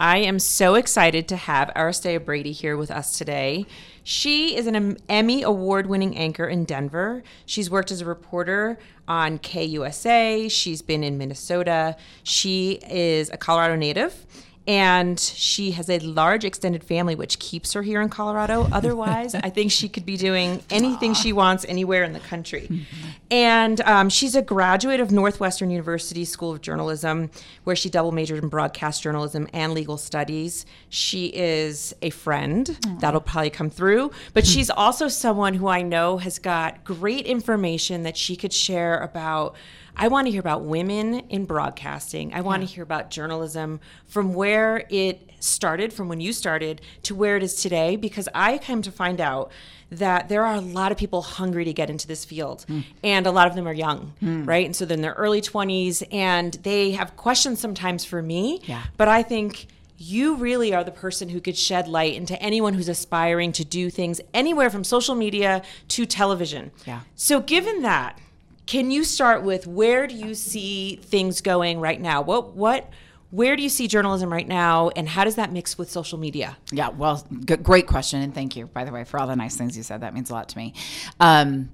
I am so excited to have Aristea Brady here with us today. She is an Emmy award winning anchor in Denver. She's worked as a reporter on KUSA, she's been in Minnesota. She is a Colorado native and she has a large extended family which keeps her here in Colorado. Otherwise, I think she could be doing anything she wants anywhere in the country. Mm-hmm. And um, she's a graduate of Northwestern University School of Journalism, where she double majored in broadcast journalism and legal studies. She is a friend Aww. that'll probably come through, but she's also someone who I know has got great information that she could share about I want to hear about women in broadcasting. I want yeah. to hear about journalism from where it started, from when you started to where it is today, because I came to find out that there are a lot of people hungry to get into this field, mm. and a lot of them are young, mm. right? And so they're in their early 20s, and they have questions sometimes for me. Yeah. But I think you really are the person who could shed light into anyone who's aspiring to do things anywhere from social media to television. Yeah. So, given that, can you start with where do you see things going right now? What what where do you see journalism right now and how does that mix with social media? Yeah well g- great question and thank you by the way for all the nice things you said. That means a lot to me. Um,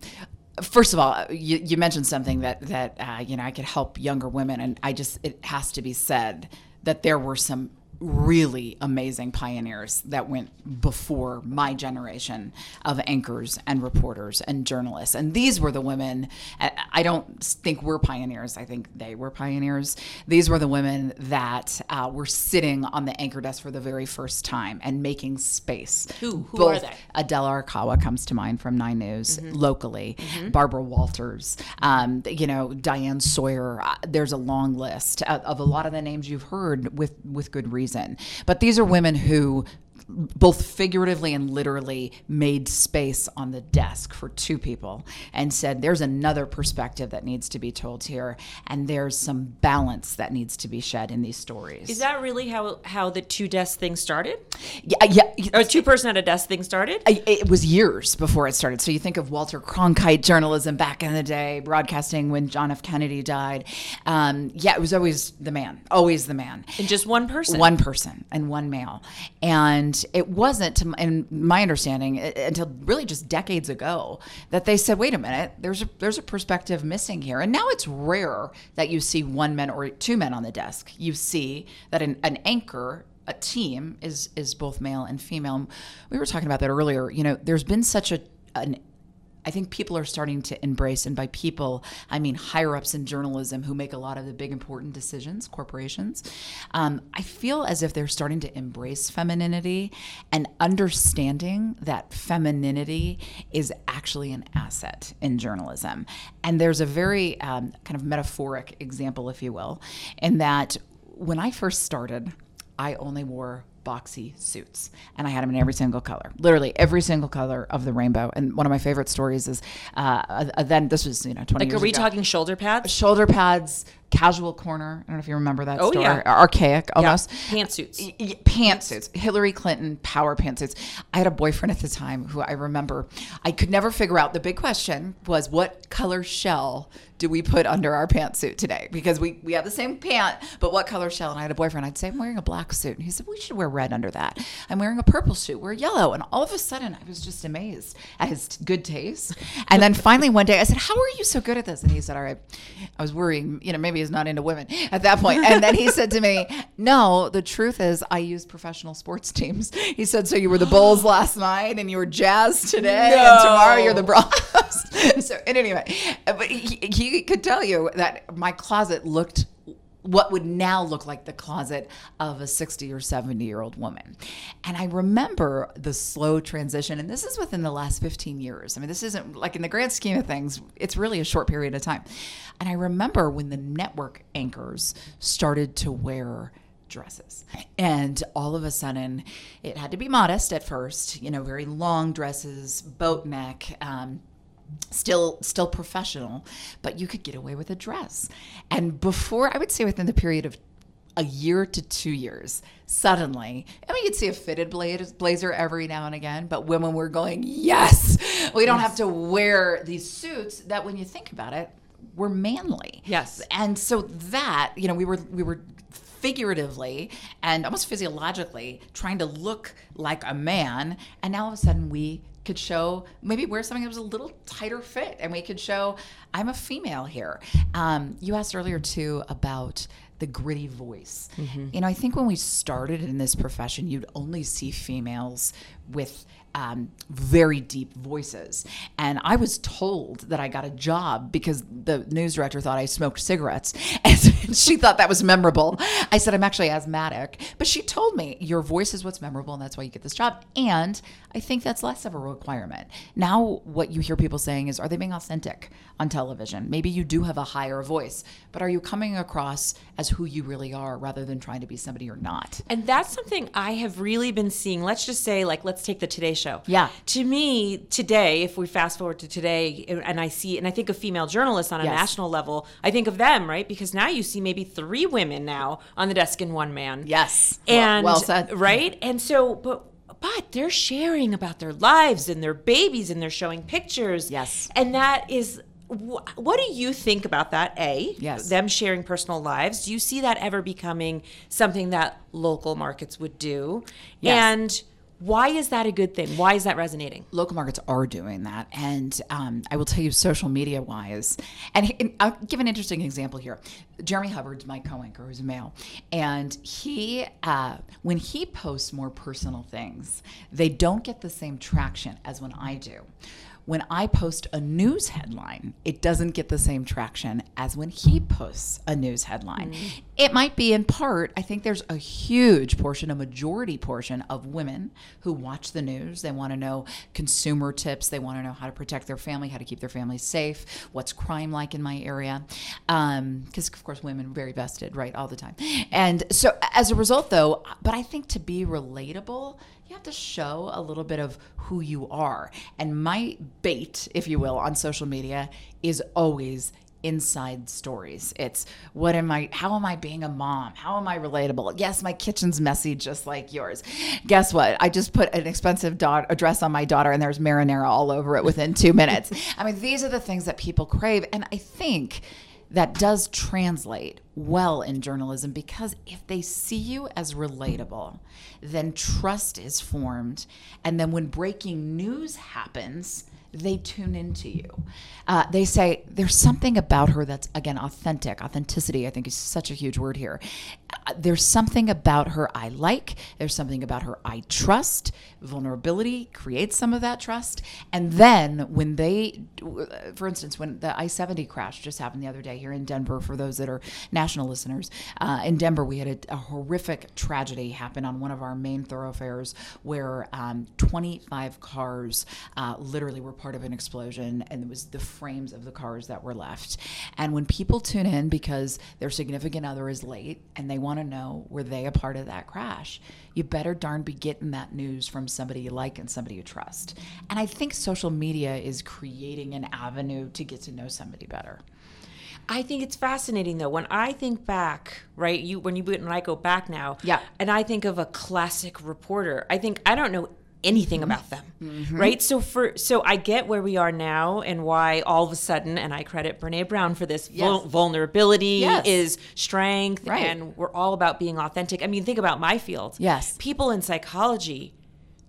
First of all, you, you, mentioned something that that uh, you know I could help younger women, and I just it has to be said that there were some really amazing pioneers that went before my generation of anchors and reporters and journalists. And these were the women, I don't think we're pioneers, I think they were pioneers. These were the women that uh, were sitting on the anchor desk for the very first time and making space. Who, who Both, are they? Adele Arakawa comes to mind from Nine News mm-hmm. locally, mm-hmm. Barbara Walters, um, you know, Diane Sawyer. Uh, there's a long list of, of a lot of the names you've heard with, with good reason reason. But these are women who both figuratively and literally made space on the desk for two people and said there's another perspective that needs to be told here and there's some balance that needs to be shed in these stories. Is that really how how the two desk thing started? Yeah yeah. Or two person at a desk thing started? It was years before it started. So you think of walter cronkite journalism back in the day broadcasting when john f. Kennedy died. Um, yeah it was always the man always the man. And just one person? One person and one male. And it wasn't, in my understanding, uh, until really just decades ago, that they said, "Wait a minute, there's a there's a perspective missing here." And now it's rare that you see one man or two men on the desk. You see that an, an anchor a team is is both male and female. We were talking about that earlier. You know, there's been such a an I think people are starting to embrace, and by people, I mean higher ups in journalism who make a lot of the big important decisions, corporations. Um, I feel as if they're starting to embrace femininity and understanding that femininity is actually an asset in journalism. And there's a very um, kind of metaphoric example, if you will, in that when I first started, I only wore boxy suits, and I had them in every single color, literally every single color of the rainbow. And one of my favorite stories is uh, uh, then this was you know twenty. Like, years are we ago. talking shoulder pads? Shoulder pads, casual corner. I don't know if you remember that oh, store. Yeah. Archaic almost. Yeah. Pantsuits. Pantsuits. Hillary Clinton power pantsuits. I had a boyfriend at the time who I remember I could never figure out the big question was what color shell do we put under our pantsuit today? Because we, we have the same pant, but what color shell? And I had a boyfriend. I'd say, I'm wearing a black suit. And he said, We should wear red under that. I'm wearing a purple suit. Wear yellow. And all of a sudden, I was just amazed at his good taste. And then finally, one day, I said, How are you so good at this? And he said, All right. I was worrying, you know, maybe he's not into women at that point. And then he said to me, No, the truth is, I use professional sports teams. He said, So you were the Bulls last night and you were Jazz today, no. and tomorrow you're the Bronx. so, and anyway, but he he could tell you that my closet looked what would now look like the closet of a 60 or 70 year old woman. And I remember the slow transition, and this is within the last 15 years. I mean, this isn't like in the grand scheme of things, it's really a short period of time. And I remember when the network anchors started to wear dresses. And all of a sudden, it had to be modest at first, you know, very long dresses, boat neck. Um, still still professional but you could get away with a dress and before i would say within the period of a year to two years suddenly i mean you'd see a fitted blazer every now and again but women were going yes we don't yes. have to wear these suits that when you think about it were manly yes and so that you know we were we were figuratively and almost physiologically trying to look like a man. And now all of a sudden we could show maybe wear something that was a little tighter fit and we could show I'm a female here. Um, you asked earlier too about the gritty voice. You know, I think when we started in this profession, you'd only see females with um, very deep voices. And I was told that I got a job because the news director thought I smoked cigarettes. And she thought that was memorable. I said, I'm actually asthmatic. But she told me, Your voice is what's memorable, and that's why you get this job. And I think that's less of a requirement. Now, what you hear people saying is, Are they being authentic on television? Maybe you do have a higher voice, but are you coming across as who you really are rather than trying to be somebody you're not? And that's something I have really been seeing. Let's just say, like, let's take the Today Show. Yeah. To me, today, if we fast forward to today, and I see, and I think of female journalists on a Yes. national level, I think of them, right? Because now you see maybe three women now on the desk in one man. Yes. Well- And well said. Right. And so, but. But they're sharing about their lives and their babies, and they're showing pictures. Yes. and that is. wh- What do you think about that? A, Yes. them sharing personal lives. Do you see that ever becoming something that local markets would do? Yes. And why is that a good thing? Why is that resonating? local markets are doing that. And um, I will tell you, social media wise, and, and I'll give an interesting example here. Jeremy Hubbard's my co anchor, who's a male. And he, uh, when he posts more personal things, they don't get the same traction as when I do. When I post a news headline, it doesn't get the same traction as when he posts a news headline. Mm. It might be in part, I think there's a huge portion, a majority portion of women who watch the news. They want to know consumer tips, they want to know how to protect their family, how to keep their family safe, what's crime like in my area. Um, because, of course, women are very vested, right, all the time. And so, as a result, though, but I think to be relatable, you have to show a little bit of who you are. And my bait, if you will, on social media is always inside stories. It's what am I how am I being a mom? How am I relatable? Yes, my kitchen's messy just like yours. Guess what? I just put an expensive dress on my daughter and there's marinara all over it within 2 minutes. I mean, these are the things that people crave and I think that does translate well in journalism because if they see you as relatable, then trust is formed. And then when breaking news happens, they tune into you. Uh, they say there's something about her that's again authentic. Authenticity, I think, is such a huge word here. Uh, there's something about her I like. There's something about her I trust. Vulnerability creates some of that trust. And then when they, for instance, when the I-70 crash just happened the other day here in Denver, for those that are national listeners, uh, in Denver we had a, a horrific tragedy happen on one of our main thoroughfares where um, 25 cars uh, literally were part of an explosion, and it was the frames of the cars that were left. And when people tune in because their significant other is late and they want to know were they a part of that crash, you better darn be getting that news from somebody you like and somebody you trust. And I think social media is creating an avenue to get to know somebody better. I think it's fascinating though. When I think back, right? You when you when I go back now, Yeah. and I think of a classic reporter. I think I don't know anything mm-hmm. about them, mm-hmm. right? So for so I get where we are now and why all of a sudden, and I credit Brene Brown for this. Vul- vulnerability Yes. is strength, Right. and we're all about being authentic. I mean, think about my field. Yes. people in psychology.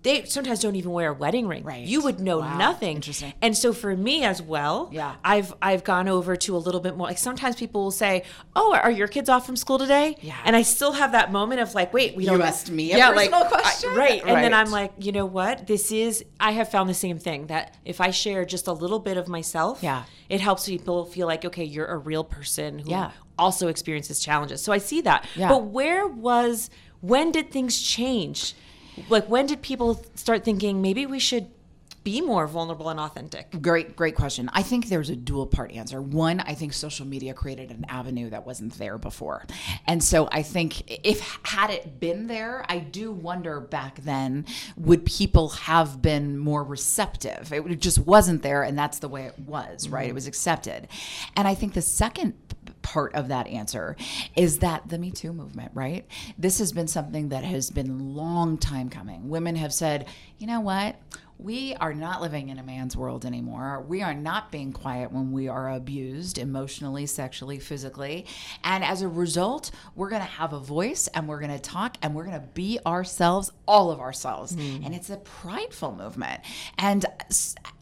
They sometimes don't even wear a wedding ring. Right. You would know Wow. nothing. Interesting. And so for me as well, Yeah. I've I've gone over to a little bit more like sometimes people will say, "Oh, are your kids off from school today?" Yeah. And I still have that moment of like, "Wait, we don't asked me a personal question? right. And then I'm like, "You know what? This is I have found the same thing that if I share just a little bit of myself, Yeah. it helps people feel like, okay, you're a real person who Yeah. also experiences challenges." So I see that. Yeah. But where was when did things change? Like when did people start thinking maybe we should be more vulnerable and authentic? Great, great question. I think there's a dual part answer. One, I think social media created an avenue that wasn't there before. And so I think if had it been there, I do wonder back then, would people have been more receptive? It just wasn't there, and that's the way it was, right? It mm-hmm. was accepted. And I think the second part of that answer is that the Me Too movement, right? This has been something that has been long time coming. Women have said, you know what? we are not living in a man's world anymore. We are not being quiet when we are abused emotionally, sexually, physically. And as a result, we're going to have a voice and we're going to talk and we're going to be ourselves, all of ourselves. Mm. And it's a prideful movement. And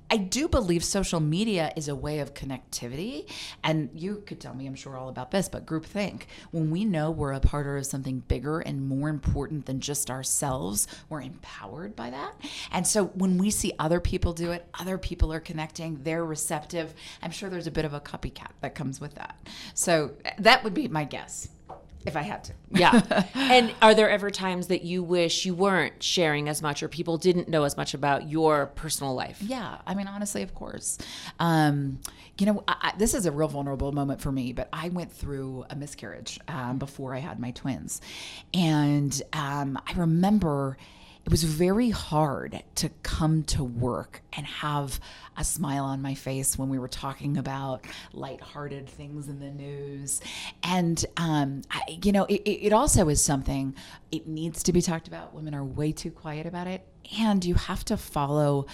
I do believe social media is a way of connectivity. And you could tell me, I'm sure, all about this, but groupthink. When we know we're a part of something bigger and more important than just ourselves, we're empowered by that. And so when we see other people do it, other people are connecting, they're receptive. I'm sure there's a bit of a copycat that comes with that. So that would be my guess if I had to. yeah. And are there ever times that you wish you weren't sharing as much or people didn't know as much about your personal life? Yeah. I mean, honestly, of course. Um, you know, I, I, this is a real vulnerable moment for me, but I went through a miscarriage um, before I had my twins. And um, I remember it was very hard to come to work and have a smile on my face when we were talking about lighthearted things in the news. And, um, I, you know, it, it also is something, it needs to be talked about. Women are way too quiet about it. And you have to follow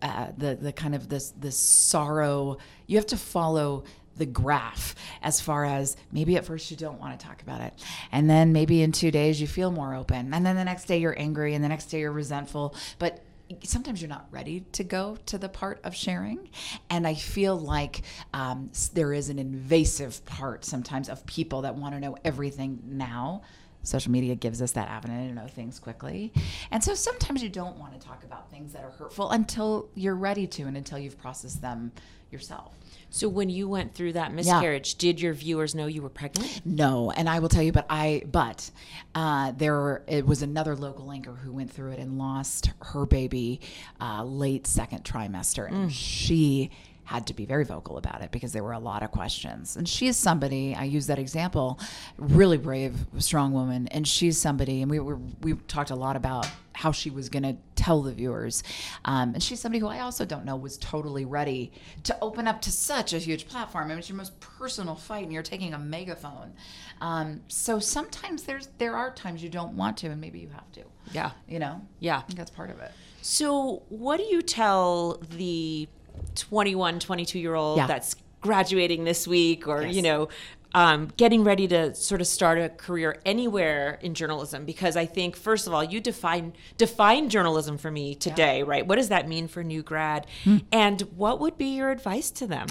uh, the, the kind of this, this sorrow, you have to follow the graph as far as maybe at first you don't want to talk about it and then maybe in two days you feel more open and then the next day you're angry and the next day you're resentful but sometimes you're not ready to go to the part of sharing and i feel like um, there is an invasive part sometimes of people that want to know everything now social media gives us that avenue to know things quickly. And so sometimes you don't want to talk about things that are hurtful until you're ready to and until you've processed them yourself. So when you went through that miscarriage, yeah. did your viewers know you were pregnant? No, and I will tell you, but I but uh, there it was another local anchor who went through it and lost her baby uh, late second trimester, and mm. she had to be very vocal about it because there were a lot of questions. And she is somebody, I use that example, really brave, strong woman. And she's somebody, and we were, we talked a lot about how she was going to tell the viewers. Um, and she's somebody who I also don't know was totally ready to open up to such a huge platform. I mean, it's your most personal fight, and you're taking a megaphone. Um, so sometimes there's there are times you don't want to, and maybe you have to. Yeah. You know. Yeah. I think that's part of it. So, what do you tell the 21, 22 year old yeah. that's graduating this week or, yes. you know, um, getting ready to sort of start a career anywhere in journalism because I think first of all you define define journalism for me today, yeah. right? What does that mean for new grad, hmm. and what would be your advice to them?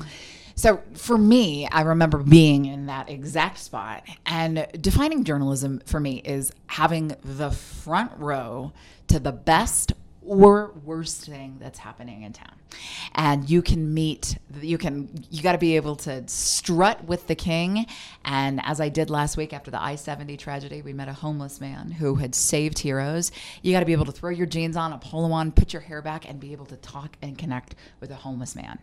So for me, I remember being in that exact spot, and defining journalism for me is having the front row to the best or worst thing that's happening in town. And you can meet, you can, you got to be able to strut with the king. And as I did last week after the I 70 tragedy, we met a homeless man who had saved heroes. You got to be able to throw your jeans on, a polo on, put your hair back, and be able to talk and connect with a homeless man.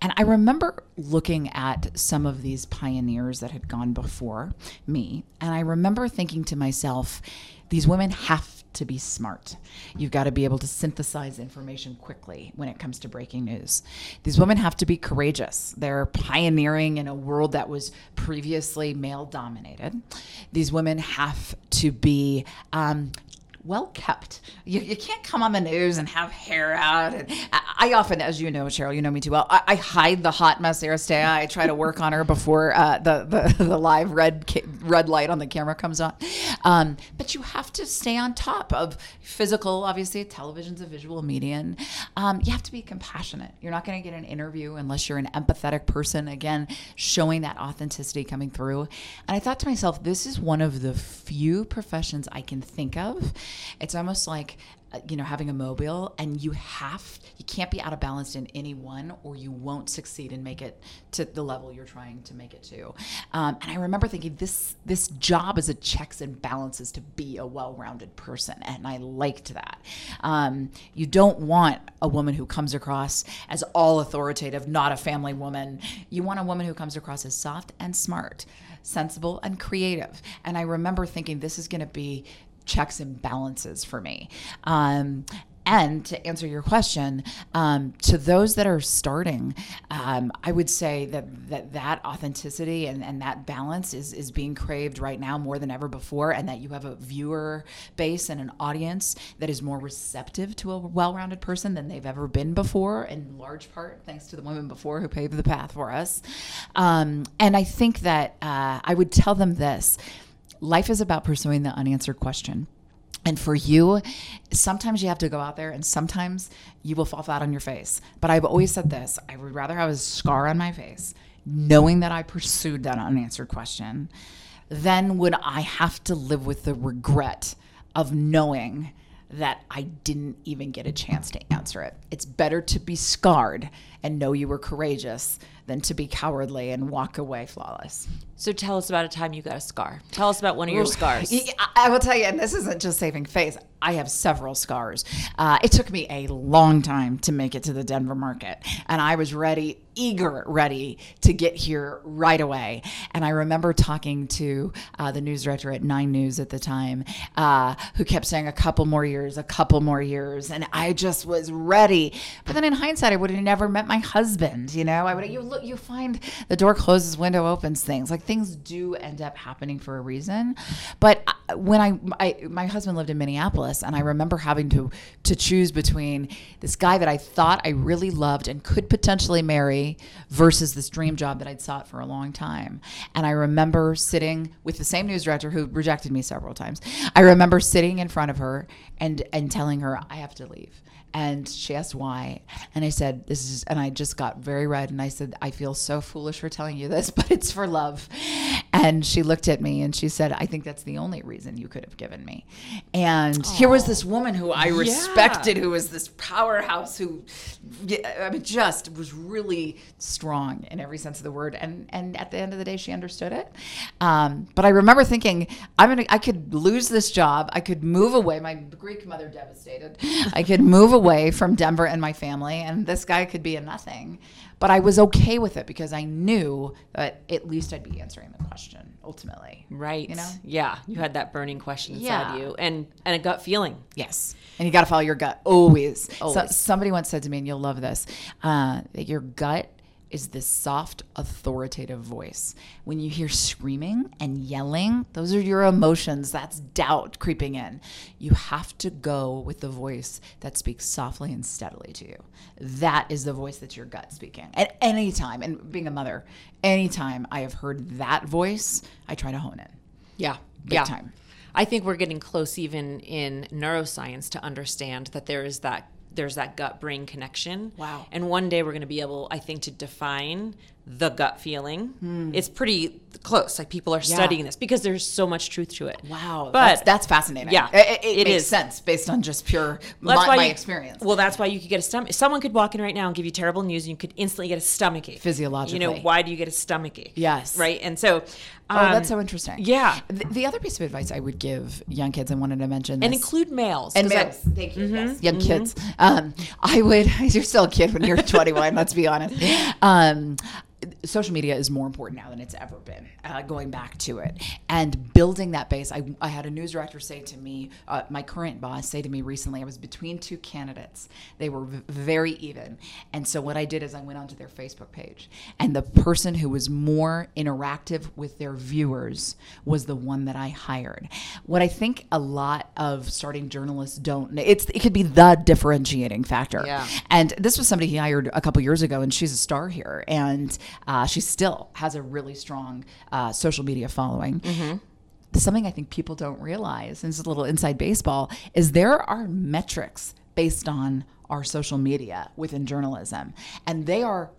And I remember looking at some of these pioneers that had gone before me. And I remember thinking to myself, these women have to be smart. You've got to be able to synthesize information quickly when it comes to breaking news. These women have to be courageous. They're pioneering in a world that was previously male dominated. These women have to be um, well kept. You, you can't come on the news and have hair out. And I, often, as you know, Cheryl, you know me too well. I, I hide the hot mess Aristea. I try to work on her before uh, the, the the live red red light on the camera comes on. Um, but you have to stay on top of physical. Obviously, television's a visual medium. Um, you have to be compassionate. You're not going to get an interview unless you're an empathetic person. Again, showing that authenticity coming through. And I thought to myself, this is one of the few professions I can think of it's almost like uh, you know having a mobile and you have you can't be out of balance in any one or you won't succeed and make it to the level you're trying to make it to. Um, and i remember thinking this this job is a checks and balances to be a well-rounded person and i liked that. Um, you don't want a woman who comes across as all authoritative not a family woman. You want a woman who comes across as soft and smart sensible and creative. And i remember thinking this is going to be checks and balances for me. Um, and to answer your question, um, to those that are starting, um, I would say that that, that authenticity and, and that balance is, is being craved right now more than ever before, and that you have a viewer base and an audience that is more receptive to a well rounded person than they've ever been before, in large part thanks to the women before who paved the path for us. Um, and I think that uh, I would tell them this life is about pursuing the unanswered question. And for you, sometimes you have to go out there and sometimes you will fall flat on your face. But I've always said this I would rather have a scar on my face knowing that I pursued that unanswered question than would I have to live with the regret of knowing that I didn't even get a chance to answer it. It's better to be scarred and know you were courageous than to be cowardly and walk away flawless. So tell us about a time you got a scar. Tell us about one of your scars. I will tell you, and this isn't just saving face. I have several scars. Uh, it took me a long time to make it to the Denver market, and I was ready, eager, ready to get here right away. And I remember talking to uh, the news director at Nine News at the time, uh, who kept saying a couple more years, a couple more years, and I just was ready. But then in hindsight, I would have never met my husband. You know, I would you look, you find the door closes, window opens, things like things do end up happening for a reason. But uh, when I, I my husband lived in Minneapolis, and I remember having to to choose between this guy that I thought I really loved and could potentially marry versus this dream job that I'd sought for a long time. And I remember sitting with the same news director who rejected me several times. I remember sitting in front of her and and telling her I have to leave and she asked why. And i said this is and i just got very red and i said i feel so foolish for telling you this but it's for love. And she looked at me and she said i think that's the only reason you could have given me. And Aww. here was this woman who i respected yeah. who was this powerhouse who i mean just was really strong in every sense of the word. And and at the end of the day she understood it. Um, but i remember thinking i'm gonna i could lose this job. I could move away. My greek mother devastated. I could move away from Denver and my family, and this guy could be a nothing. But I was okay with it because I knew that at least I'd be answering the question ultimately. Right. You know? Yeah. You had that burning question inside yeah. you and, and a gut feeling. Yes. And you got to follow your gut always. always. So, somebody once said to me, and you'll love this, uh, that your gut is this soft, authoritative voice. When you hear screaming and yelling, those are your emotions. That's doubt creeping in. You have to go with the voice that speaks softly and steadily to you. That is the voice that's your gut speaking. At any time, and being a mother, anytime I have heard that voice, I try to hone in. Yeah. Big yeah. time. I think we're getting close even in neuroscience to understand that there is that there's that gut brain connection. Wow. And one day we're going to be able, I think, to define the gut feeling. It's pretty close. Like people are yeah. studying this because there's so much truth to it. Wow. But that's, that's fascinating. Yeah. It, it, it makes is. sense based on just pure well, my, my you, experience. Well, that's why you could get a stomach. Someone could walk in right now and give you terrible news and you could instantly get a stomach ache. Physiologically. You know, why do you get a stomach ache? Yes. Right. And so. Um, oh, that's um, so interesting. Yeah. The, the, other piece of advice I would give young kids, I wanted to mention this. And include males. And males. I, Thank you. Mm-hmm, yes. Young mm-hmm. kids. Um, I would, you're still a kid when you're 21, let's be honest. Um, social media is more important now than it's ever been uh, going back to it. And building that base I, I had a news director say to me uh, my current boss say to me recently i was between two candidates. They were v- very even. And so what i did is i went onto their facebook page. And the person who was more interactive with their viewers was the one that i hired. What i think a lot of starting journalists don't it's it could be the differentiating factor. Yeah. and this was somebody he hired a couple years ago and she's a star here. And uh, she still has a really strong uh, social media following. Mm-hmm. Something I think people don't realize, and it's a little inside baseball, is there are metrics based on our social media within journalism, and they are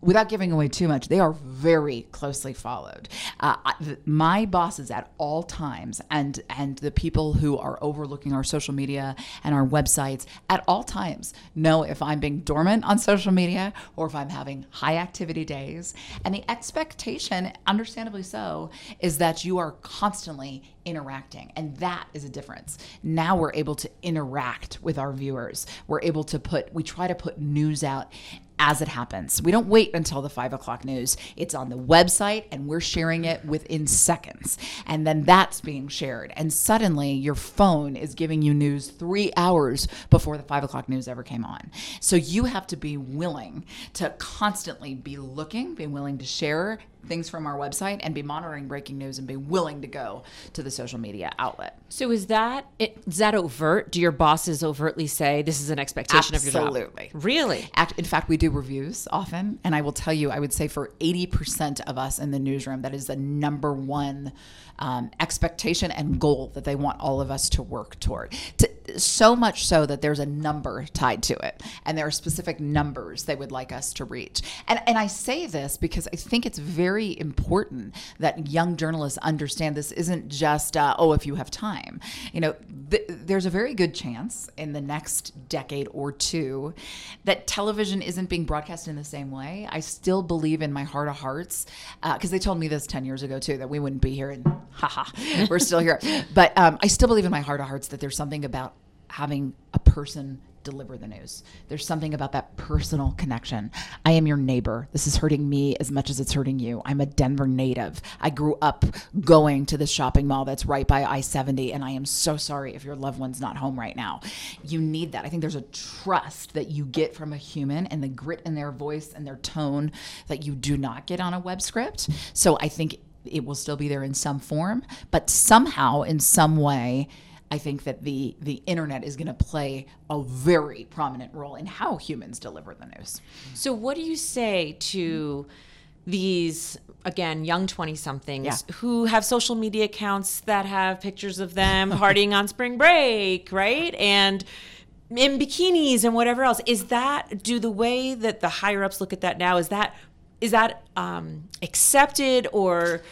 without giving away too much, they are very closely followed. Uh, my bosses at all times, and and the people who are overlooking our social media and our websites at all times know if I'm being dormant on social media or if I'm having high activity days. And the expectation, understandably so, is that you are constantly interacting. And that is a difference. Now we're able to interact with our viewers. We're able to put, we try to put news out as it happens. We don't wait until the five o'clock news. It's on the website and we're sharing it within seconds. And then that's being shared. And suddenly your phone is giving you news three hours before the five o'clock news ever came on. So you have to be willing to constantly be looking, be willing to share things from our website and be monitoring breaking news and be willing to go to the social media outlet. So is that is that overt? Do your bosses overtly say this is an expectation Absolutely. of your job? Absolutely. Really? In fact, we do reviews often, and I will tell you, I would say for eighty percent of us in the newsroom, that is the number one um, expectation and goal that they want all of us to work toward. To, so much so that there's a number tied to it, and there are specific numbers they would like us to reach. And and I say this because I think it's very important that young journalists understand this isn't just uh, oh if you have time. You know, th- there's a very good chance in the next decade or two that television isn't being broadcast in the same way. I still believe in my heart of hearts because uh, they told me this ten years ago too that we wouldn't be here and haha, we're still here. But um, I still believe in my heart of hearts that there's something about having a person deliver the news. There's something about that personal connection. I am your neighbor. This is hurting me as much as it's hurting you. I'm a Denver native. I grew up going to the shopping mall that's right by I 70, and I am so sorry if your loved one's not home right now. You need that. I think there's a trust that you get from a human and the grit in their voice and their tone that you do not get on a web script. So I think it will still be there in some form, but somehow, in some way, I think that the the internet is going to play a very prominent role in how humans deliver the news. So, what do you say to these again young 20 somethings Yeah. who have social media accounts that have pictures of them partying on spring break, right? And in bikinis and whatever else. Is that do the way that the higher ups look at that now is that is that um accepted or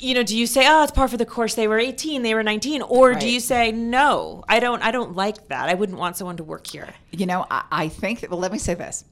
you know, do you say, "Oh, it's par for the course. They were 18, they were 19," or do you say, "No, I don't. I don't like that. I wouldn't want someone to work here." You know, I, I think that, well, let me say this.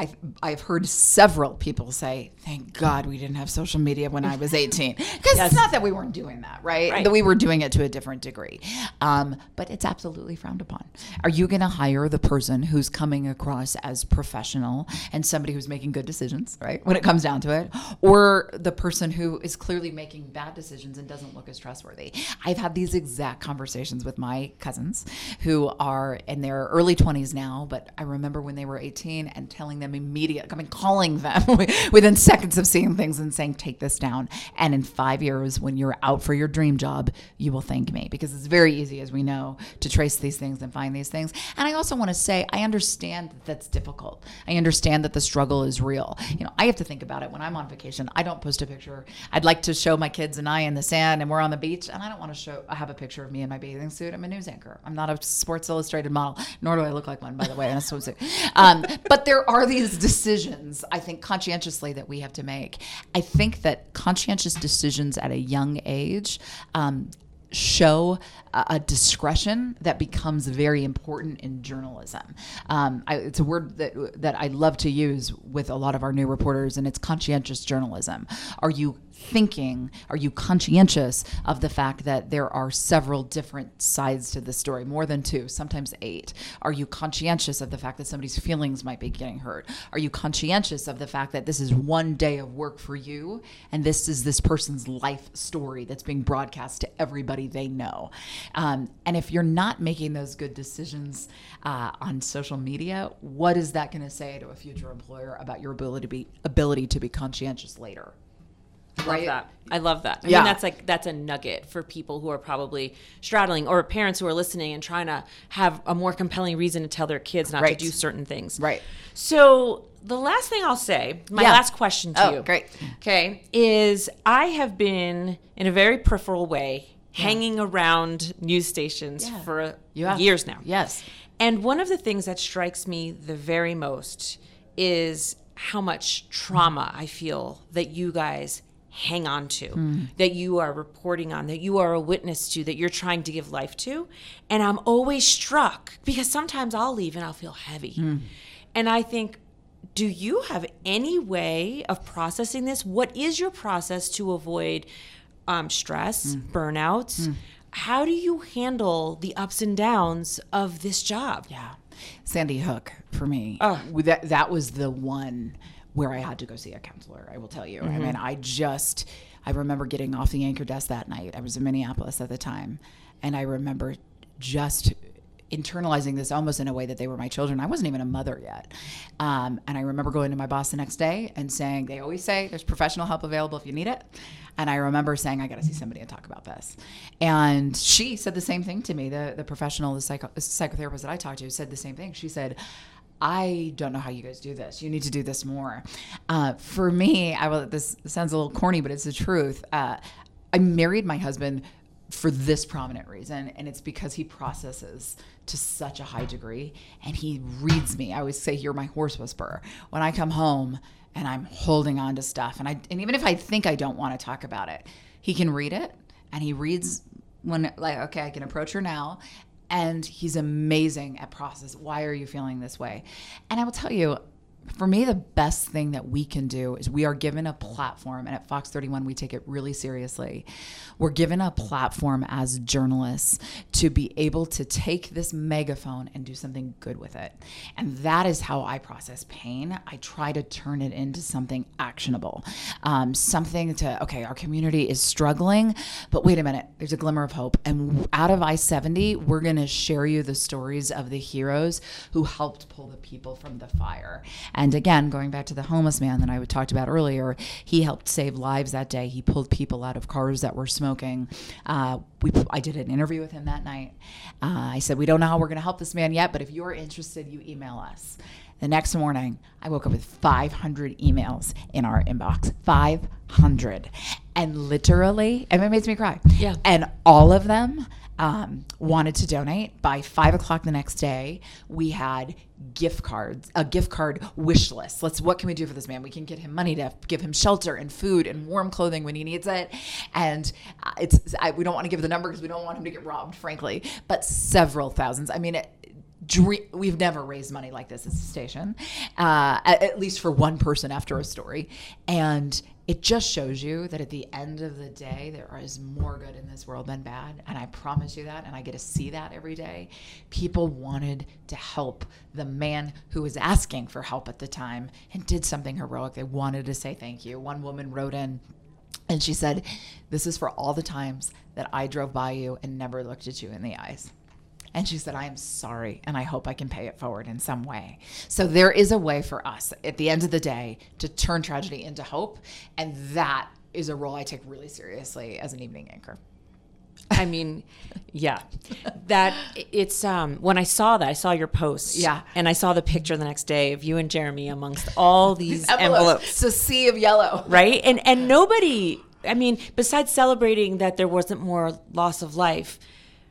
I've, I've heard several people say, thank God we didn't have social media when I was 18. Because it's not that we weren't doing that, right? Right. That we were doing it to a different degree. Um, but it's absolutely frowned upon. Are you going to hire the person who's coming across as professional and somebody who's making good decisions, right? When it comes down to it, or the person who is clearly making bad decisions and doesn't look as trustworthy? I've had these exact conversations with my cousins who are in their early 20s now, but I remember when they were 18 and telling them immediate, I mean, calling them within seconds of seeing things and saying, take this down. And in five years, when you're out for your dream job, you will thank me because it's very easy, as we know, to trace these things and find these things. And I also want to say, I understand that that's difficult. I understand that the struggle is real. You know, I have to think about it when I'm on vacation. I don't post a picture. I'd like to show my kids and I in the sand and we're on the beach, and I don't want to show, I have a picture of me in my bathing suit. I'm a news anchor. I'm not a Sports Illustrated model, nor do I look like one, by the way, in a swimsuit. Um, but there are these decisions, I think, conscientiously that we have to make. I think that conscientious decisions at a young age. Um, show a, discretion that becomes very important in journalism. Um, I, it's a word that that I love to use with a lot of our new reporters, and it's conscientious journalism. Are you thinking? Are you conscientious of the fact that there are several different sides to the story, more than two, sometimes eight? Are you conscientious of the fact that somebody's feelings might be getting hurt? Are you conscientious of the fact that this is one day of work for you and this is this person's life story that's being broadcast to everybody they know? Um, and if you're not making those good decisions uh, on social media, what is that going to say to a future employer about your ability to be ability to be conscientious later? Love that. I love that. I Yeah. mean, that's like that's a nugget for people who are probably straddling, or parents who are listening and trying to have a more compelling reason to tell their kids not Right. to do certain things. Right. So the last thing I'll say, my Yeah. last question to Oh, you, great. okay, is I have been in a very peripheral way hanging around news stations Yeah. for years now. Yes. And one of the things that strikes me the very most is how much trauma I feel that you guys hang on to, hmm. that you are reporting on, that you are a witness to, that you're trying to give life to. And I'm always struck because sometimes I'll leave and I'll feel heavy. Hmm. And I think, do you have any way of processing this? What is your process to avoid um, stress, hmm. burnouts? How do you handle the ups and downs of this job? Yeah. Sandy Hook for me. Oh. That that was the one where I had to go see a counselor. I will tell you. Mm-hmm. I mean, I just I remember getting off the anchor desk that night. I was in Minneapolis at the time, and I remember just internalizing this almost in a way that they were my children. I wasn't even a mother yet. Um, and I remember going to my boss the next day and saying, they always say there's professional help available if you need it. And I remember saying, I got to see somebody and talk about this. And she said the same thing to me. The, the professional, the psycho, psychotherapist that I talked to said the same thing. She said, I don't know how you guys do this. You need to do this more. Uh, for me, I will. This sounds a little corny, but it's the truth. Uh, I married my husband for this prominent reason, and it's because he processes to such a high degree, and he reads me. I always say, "You're my horse whisperer." When I come home and I'm holding on to stuff, and I, and even if I think I don't want to talk about it, he can read it, and he reads when like, okay, I can approach her now, and he's amazing at process. Why are you feeling this way? And I will tell you, for me, the best thing that we can do is we are given a platform, and at Fox 31, we take it really seriously. We're given a platform as journalists to be able to take this megaphone and do something good with it. And that is how I process pain. I try to turn it into something actionable, um, something to, okay, our community is struggling, but wait a minute, there's a glimmer of hope. And out of I 70, we're going to share you the stories of the heroes who helped pull the people from the fire. And again, going back to the homeless man that I talked about earlier, he helped save lives that day. He pulled people out of cars that were smoking. Uh, we, I did an interview with him that night. Uh, I said, We don't know how we're going to help this man yet, but if you're interested, you email us. The next morning, I woke up with 500 emails in our inbox. 500. And literally, and it makes me cry. Yeah. And all of them um, wanted to donate. By five o'clock the next day, we had gift cards, a gift card wish list. Let's, what can we do for this man? We can get him money to give him shelter and food and warm clothing when he needs it. And uh, it's, I, we don't want to give the number because we don't want him to get robbed, frankly, but several thousands. I mean, it, dream, we've never raised money like this at the station, uh, at least for one person after a story. And it just shows you that at the end of the day, there is more good in this world than bad. And I promise you that. And I get to see that every day. People wanted to help the man who was asking for help at the time and did something heroic. They wanted to say thank you. One woman wrote in, and she said, This is for all the times that I drove by you and never looked at you in the eyes. And she said, I am sorry, and I hope I can pay it forward in some way. So there is a way for us at the end of the day to turn tragedy into hope. And that is a role I take really seriously as an evening anchor. I mean, yeah, that it's um when I saw that I saw your post, Yeah. and I saw the picture the next day of you and Jeremy amongst all these envelopes, envelopes. It's a sea of yellow. right? And and nobody, I mean, besides celebrating that there wasn't more loss of life,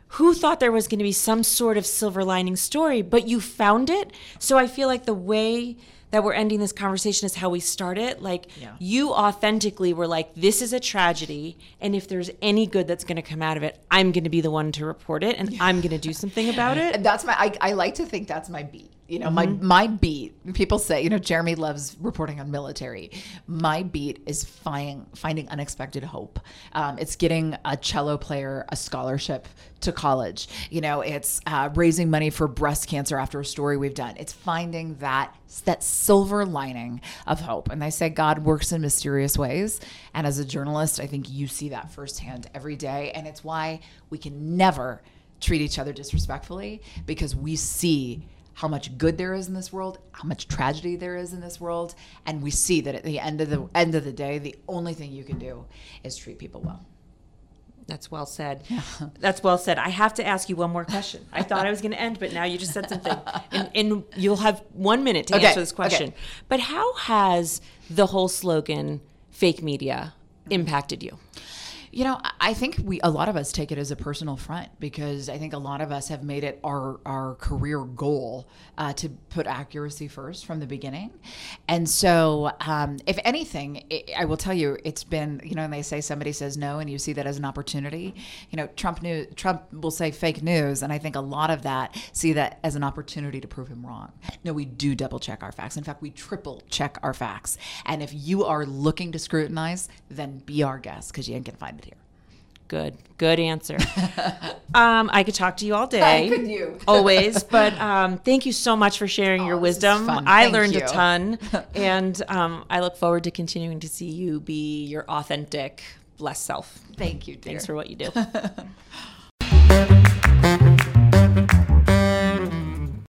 who thought there was going to be some sort of silver lining story? But you found it. So I feel like the way that we're ending this conversation is how we started. It. Like Yeah. you authentically were like, this is a tragedy, and if there's any good that's going to come out of it, I'm going to be the one to report it, and I'm going to do something about it. And that's my I, I like to think that's my beat you know my my beat people say you know jeremy loves reporting on military. My beat is finding finding unexpected hope. Um, it's getting a cello player a scholarship to college. You know it's uh, raising money for breast cancer after a story we've done. It's finding that that silver lining of hope. And they say god works in mysterious ways. And as a journalist i think you see that firsthand every day. And it's why we can never treat each other disrespectfully because we see how much good there is in this world, how much tragedy there is in this world, and we see that at the end of the end of the day, the only thing you can do is treat people well. That's well said. That's well said. I have to ask you one more question. I thought I was going to end, but now you just said something, and, and you'll have one minute to Okay, answer this question. okay. But how has the whole slogan "fake media" impacted you? You know, I- think we a lot of us take it as a personal front because I think a lot of us have made it our our career goal uh, to put accuracy first from the beginning, and so um, if anything, i I will tell you, it's been you know, and they say somebody says no, and you see that as an opportunity. You know, Trump knew Trump will say fake news, and I think a lot of that see that as an opportunity to prove him wrong. No, we do double check our facts. In fact, we triple check our facts. And if you are looking to scrutinize, then be our guest because you ain't gonna find it. Good, good answer. um, I could talk to you all day. could you? always, but um, thank you so much for sharing your Oh, this is wisdom. fun. I Thank learned you. a ton, and um, I look forward to continuing to see you be your authentic, blessed self. Thank you, dear. Thanks for what you do.